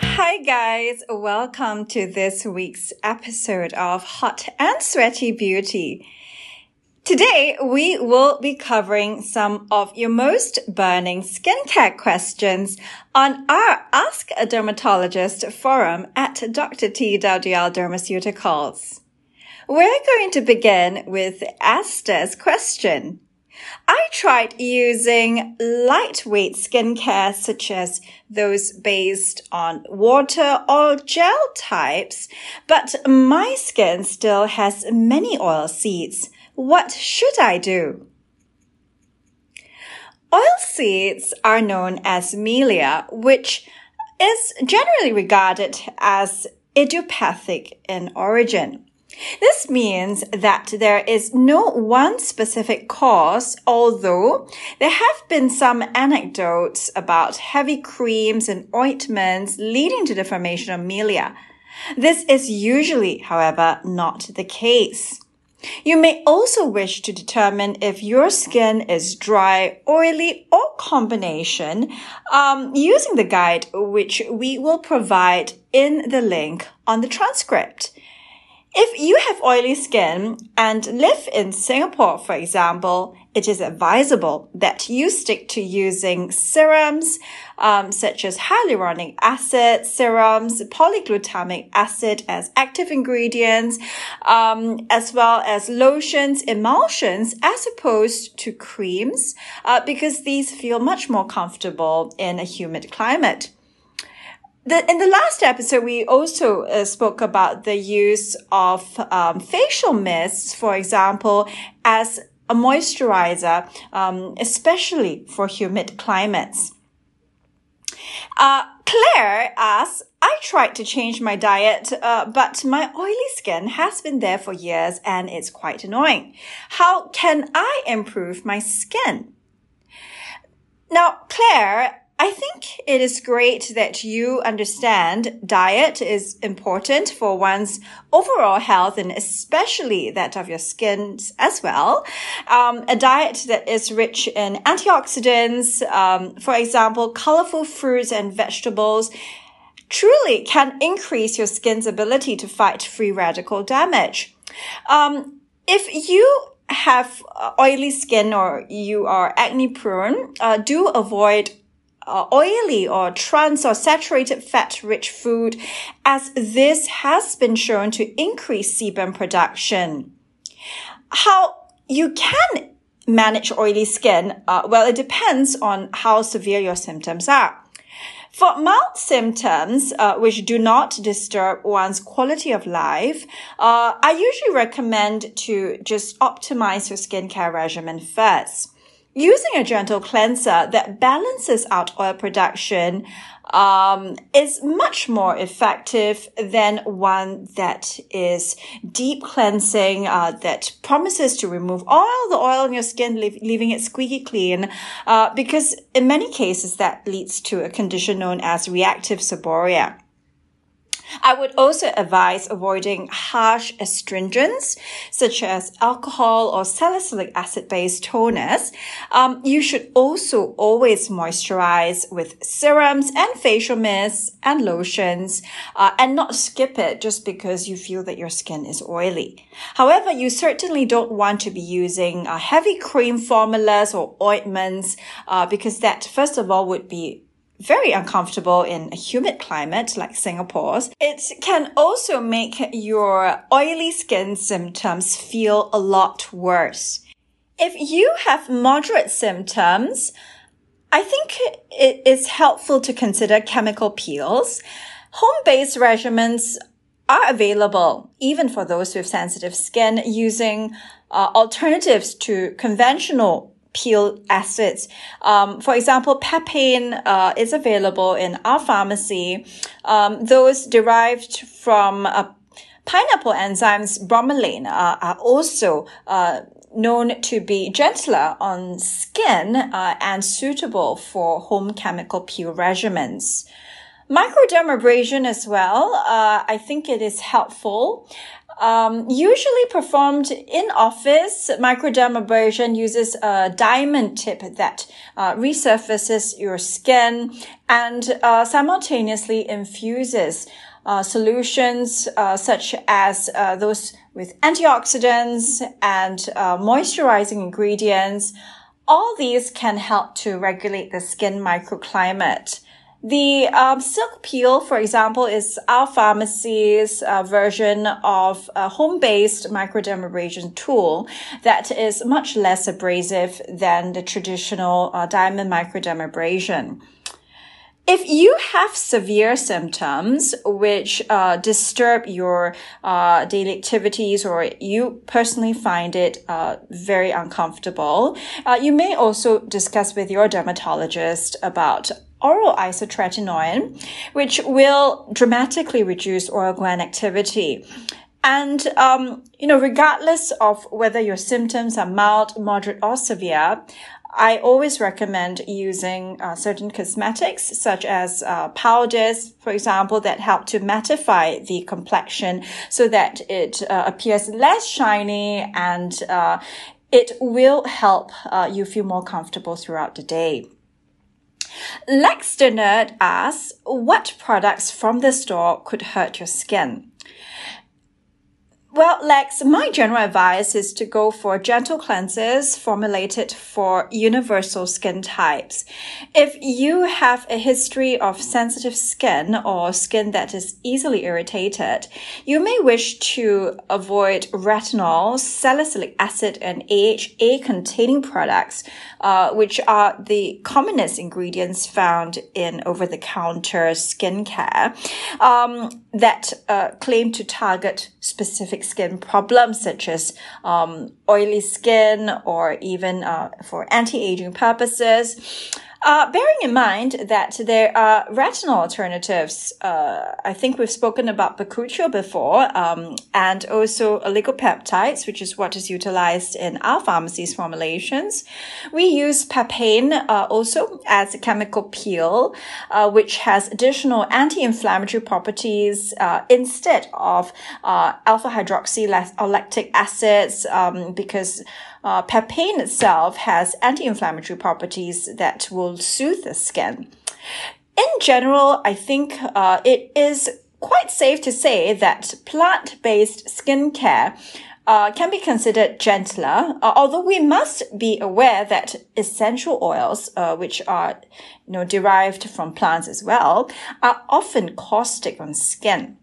Hi, guys. Welcome to this week's episode of Hot and Sweaty Beauty. Today, we will be covering some of your most burning skincare questions on our Ask a Dermatologist forum at Dr. T. Dermaceuticals. We're going to begin with Esther's question. I tried using lightweight skincare such as those based on water or gel types, but my skin still has many oil seeds. What should I do? Oil seeds are known as milia, which is generally regarded as idiopathic in origin. This means that there is no one specific cause, although there have been some anecdotes about heavy creams and ointments leading to the formation of milia. This is usually, however, not the case. You may also wish to determine if your skin is dry, oily, or combination um, using the guide which we will provide in the link on the transcript. If you have oily skin and live in Singapore, for example, it is advisable that you stick to using serums um, such as hyaluronic acid serums, polyglutamic acid as active ingredients, um, as well as lotions, emulsions, as opposed to creams, uh, because these feel much more comfortable in a humid climate. The, in the last episode, we also uh, spoke about the use of um, facial mists, for example, as a moisturizer, um, especially for humid climates. Uh, Claire asks, I tried to change my diet, uh, but my oily skin has been there for years and it's quite annoying. How can I improve my skin? Now, Claire, I think it is great that you understand diet is important for one's overall health and especially that of your skin as well. Um, a diet that is rich in antioxidants, um, for example, colorful fruits and vegetables, truly can increase your skin's ability to fight free radical damage. Um, if you have oily skin or you are acne prone, uh, do avoid uh, oily or trans or saturated fat rich food as this has been shown to increase sebum production. How you can manage oily skin? Uh, well, it depends on how severe your symptoms are. For mild symptoms, uh, which do not disturb one's quality of life, uh, I usually recommend to just optimize your skincare regimen first using a gentle cleanser that balances out oil production um, is much more effective than one that is deep cleansing uh, that promises to remove all the oil in your skin, leave, leaving it squeaky clean. Uh, because in many cases, that leads to a condition known as reactive seborrhea. I would also advise avoiding harsh astringents such as alcohol or salicylic acid based toners. Um, you should also always moisturize with serums and facial mists and lotions uh, and not skip it just because you feel that your skin is oily. However, you certainly don't want to be using uh, heavy cream formulas or ointments uh, because that, first of all, would be very uncomfortable in a humid climate like Singapore's. It can also make your oily skin symptoms feel a lot worse. If you have moderate symptoms, I think it is helpful to consider chemical peels. Home-based regimens are available even for those with sensitive skin using uh, alternatives to conventional peel acids. Um, for example, papain uh, is available in our pharmacy. Um, those derived from uh, pineapple enzymes bromelain uh, are also uh, known to be gentler on skin uh, and suitable for home chemical peel regimens. Microdermabrasion as well. Uh, I think it is helpful. Um, usually performed in office, microdermabrasion uses a diamond tip that uh, resurfaces your skin and uh, simultaneously infuses uh, solutions uh, such as uh, those with antioxidants and uh, moisturizing ingredients. All these can help to regulate the skin microclimate. The um, silk peel, for example, is our pharmacy's uh, version of a home-based microdermabrasion tool that is much less abrasive than the traditional uh, diamond microdermabrasion. If you have severe symptoms which uh, disturb your uh, daily activities or you personally find it uh, very uncomfortable, uh, you may also discuss with your dermatologist about oral isotretinoin, which will dramatically reduce oil gland activity. And, um, you know, regardless of whether your symptoms are mild, moderate, or severe, I always recommend using uh, certain cosmetics, such as uh, powders, for example, that help to mattify the complexion so that it uh, appears less shiny and uh, it will help uh, you feel more comfortable throughout the day. Lex the Nerd asks, what products from the store could hurt your skin? Well, Lex, my general advice is to go for gentle cleansers formulated for universal skin types. If you have a history of sensitive skin or skin that is easily irritated, you may wish to avoid retinol, salicylic acid, and AHA containing products, uh, which are the commonest ingredients found in over the counter skincare, um, that uh, claim to target specific skin problems such as um, oily skin or even uh, for anti-aging purposes. Uh, bearing in mind that there are retinol alternatives, uh, I think we've spoken about bakuchiol before, um, and also oligopeptides, which is what is utilized in our pharmacy's formulations. We use papain uh, also as a chemical peel, uh, which has additional anti-inflammatory properties uh, instead of uh, alpha hydroxy lactic acids, um, because uh, papain itself has anti-inflammatory properties that will soothe the skin. In general, I think uh, it is quite safe to say that plant-based skincare uh, can be considered gentler, uh, although we must be aware that essential oils, uh, which are you know derived from plants as well, are often caustic on skin.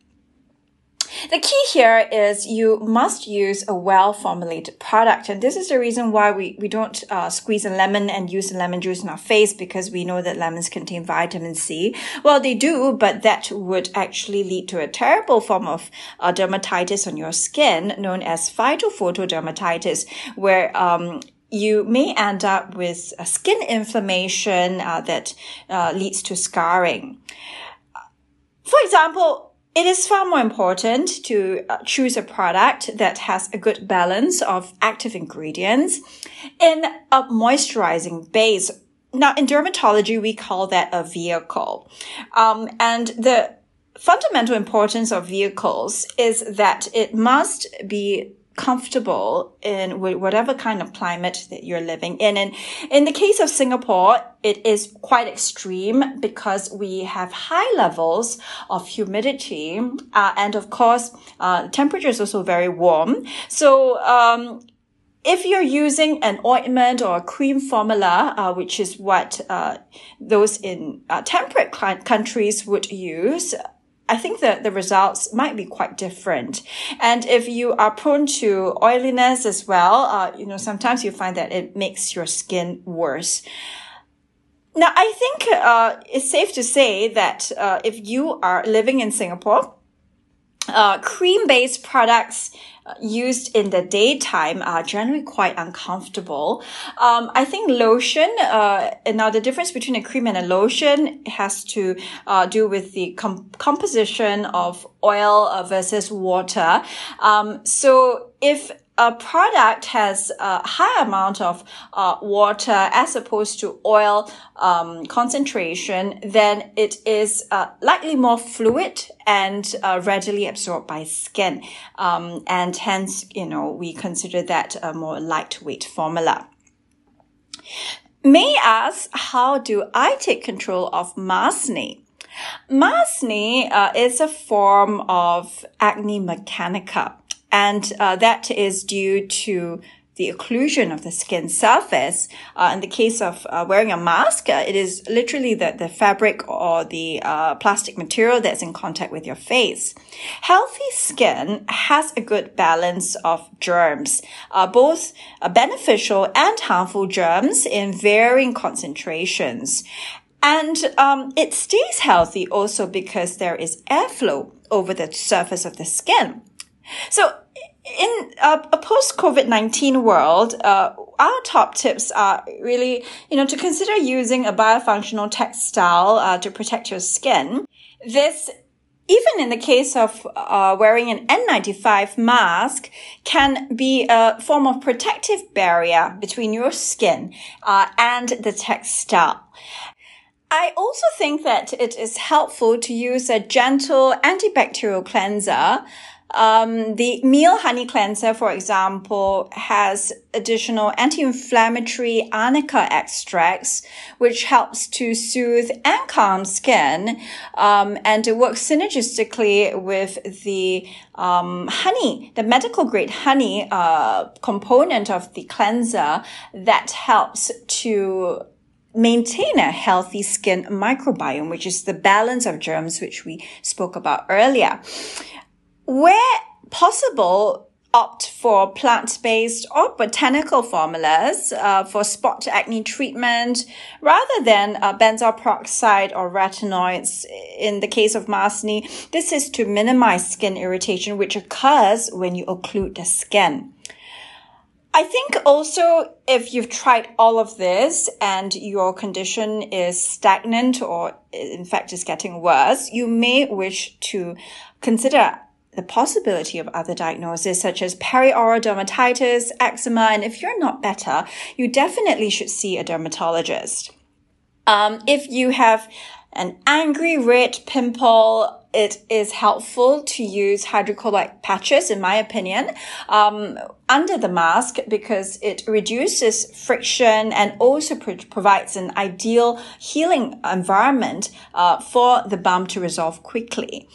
The key here is you must use a well-formulated product. And this is the reason why we, we don't uh, squeeze a lemon and use the lemon juice in our face because we know that lemons contain vitamin C. Well, they do, but that would actually lead to a terrible form of uh, dermatitis on your skin known as phytophotodermatitis, where um, you may end up with a skin inflammation uh, that uh, leads to scarring. For example, it is far more important to uh, choose a product that has a good balance of active ingredients in a moisturizing base. Now, in dermatology, we call that a vehicle. Um, and the fundamental importance of vehicles is that it must be comfortable in whatever kind of climate that you're living in. And in the case of Singapore, it is quite extreme because we have high levels of humidity. Uh, and of course, uh, temperature is also very warm. So, um, if you're using an ointment or a cream formula, uh, which is what uh, those in uh, temperate countries would use, I think that the results might be quite different. And if you are prone to oiliness as well, uh, you know, sometimes you find that it makes your skin worse. Now, I think uh, it's safe to say that uh, if you are living in Singapore, uh, cream-based products used in the daytime are generally quite uncomfortable. Um, I think lotion, uh, now the difference between a cream and a lotion has to uh, do with the com- composition of oil uh, versus water. Um, so if a product has a high amount of uh, water as opposed to oil um, concentration, then it is uh, likely more fluid and uh, readily absorbed by skin. Um, and hence, you know, we consider that a more lightweight formula. May ask, how do I take control of maskne? maskne uh, is a form of acne mechanica. And uh, that is due to the occlusion of the skin surface. Uh, in the case of uh, wearing a mask, uh, it is literally the, the fabric or the uh, plastic material that's in contact with your face. Healthy skin has a good balance of germs, uh, both beneficial and harmful germs in varying concentrations. And um, it stays healthy also because there is airflow over the surface of the skin. So in a, a post COVID 19 world, uh, our top tips are really, you know, to consider using a biofunctional textile uh, to protect your skin. This even in the case of uh, wearing an N95 mask, can be a form of protective barrier between your skin uh, and the textile. I also think that it is helpful to use a gentle antibacterial cleanser um, the meal honey cleanser, for example, has additional anti-inflammatory arnica extracts, which helps to soothe and calm skin. Um, and it works synergistically with the um, honey, the medical grade honey uh, component of the cleanser that helps to maintain a healthy skin microbiome, which is the balance of germs, which we spoke about earlier. Where possible, opt for plant-based or botanical formulas uh, for spot acne treatment rather than uh, benzoyl peroxide or retinoids. In the case of maskne, this is to minimize skin irritation, which occurs when you occlude the skin. I think also if you've tried all of this and your condition is stagnant or in fact is getting worse, you may wish to consider the possibility of other diagnoses such as perioral dermatitis, eczema, and if you're not better, you definitely should see a dermatologist. Um, if you have an angry red pimple, it is helpful to use hydrocolloid patches, in my opinion, um, under the mask because it reduces friction and also provides an ideal healing environment uh, for the bump to resolve quickly.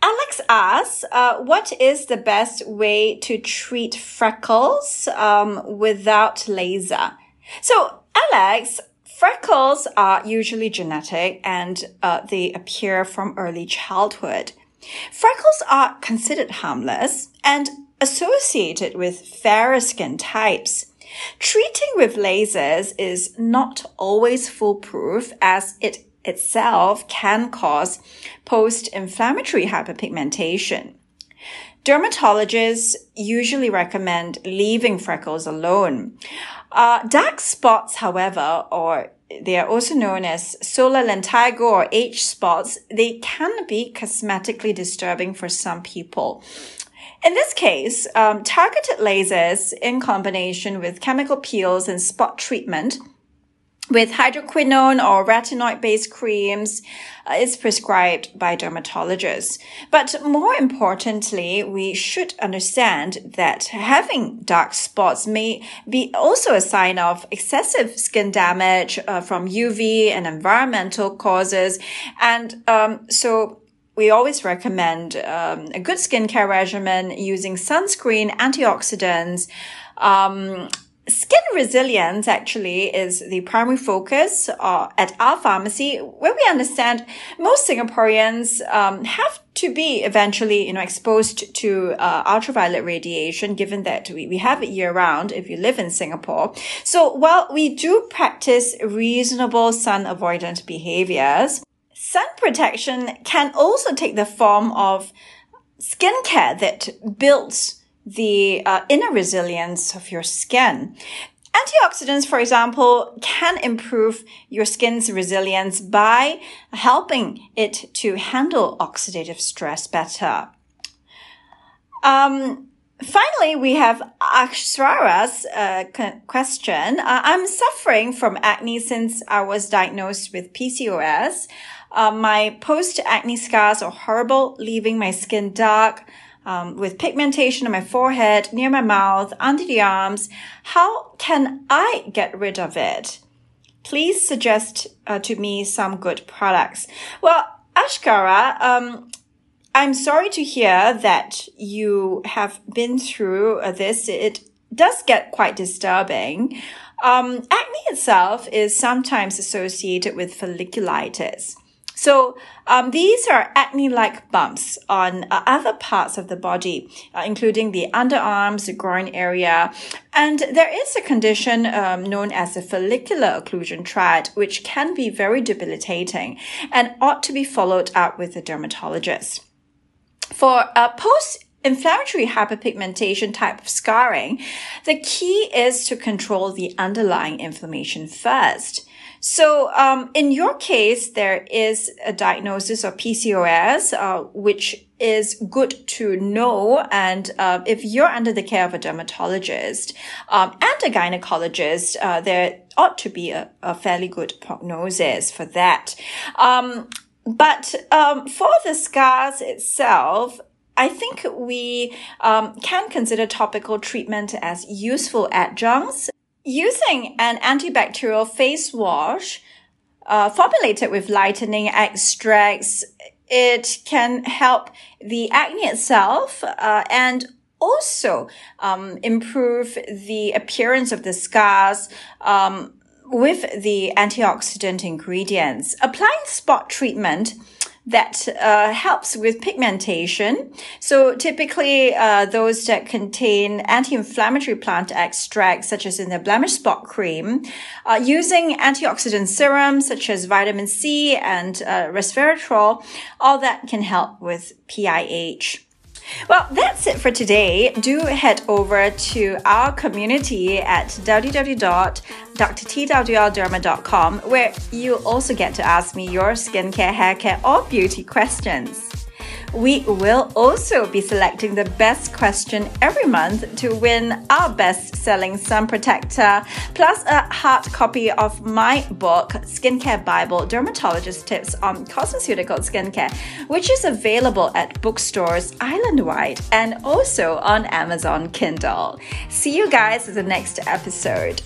Alex asks, uh, what is the best way to treat freckles um, without laser? So, Alex, freckles are usually genetic and uh, they appear from early childhood. Freckles are considered harmless and associated with fairer skin types. Treating with lasers is not always foolproof as it itself can cause post-inflammatory hyperpigmentation. Dermatologists usually recommend leaving freckles alone. Uh, dark spots, however, or they are also known as solar lentigo or age spots, they can be cosmetically disturbing for some people. In this case, um, targeted lasers in combination with chemical peels and spot treatment with hydroquinone or retinoid based creams uh, is prescribed by dermatologists. But more importantly, we should understand that having dark spots may be also a sign of excessive skin damage uh, from UV and environmental causes. And um, so we always recommend um, a good skincare regimen using sunscreen, antioxidants, um, Skin resilience actually is the primary focus uh, at our pharmacy, where we understand most Singaporeans um, have to be eventually, you know, exposed to uh, ultraviolet radiation, given that we, we have it year round if you live in Singapore. So while we do practice reasonable sun avoidant behaviors, sun protection can also take the form of skincare that builds the uh, inner resilience of your skin. Antioxidants, for example, can improve your skin's resilience by helping it to handle oxidative stress better. Um, finally, we have Akshara's uh, question. Uh, I'm suffering from acne since I was diagnosed with PCOS. Uh, my post acne scars are horrible, leaving my skin dark. Um, with pigmentation on my forehead, near my mouth, under the arms. How can I get rid of it? Please suggest uh, to me some good products. Well, Ashkara, um, I'm sorry to hear that you have been through uh, this. It does get quite disturbing. Um, acne itself is sometimes associated with folliculitis. So um, these are acne-like bumps on uh, other parts of the body, uh, including the underarms, the groin area, and there is a condition um, known as a follicular occlusion triad, which can be very debilitating and ought to be followed up with a dermatologist. For a post inflammatory hyperpigmentation type of scarring, the key is to control the underlying inflammation first. So, um, in your case, there is a diagnosis of PCOS, uh, which is good to know. And uh, if you're under the care of a dermatologist um, and a gynecologist, uh, there ought to be a, a, fairly good prognosis for that. Um, but um, for the scars itself, I think we um, can consider topical treatment as useful adjuncts. Using an antibacterial face wash uh, formulated with lightening extracts, it can help the acne itself uh, and also um, improve the appearance of the scars um, with the antioxidant ingredients. Applying spot treatment that uh, helps with pigmentation. So typically, uh, those that contain anti-inflammatory plant extracts, such as in the blemish spot cream, uh, using antioxidant serums such as vitamin C and uh, resveratrol, all that can help with PIH. Well, that's it for today. Do head over to our community at www.drtwlderma.com where you'll also get to ask me your skincare, haircare, or beauty questions. We will also be selecting the best question every month to win our best selling sun protector, plus a hard copy of my book, Skincare Bible Dermatologist Tips on Cosmeceutical Skincare, which is available at bookstores island wide and also on Amazon Kindle. See you guys in the next episode.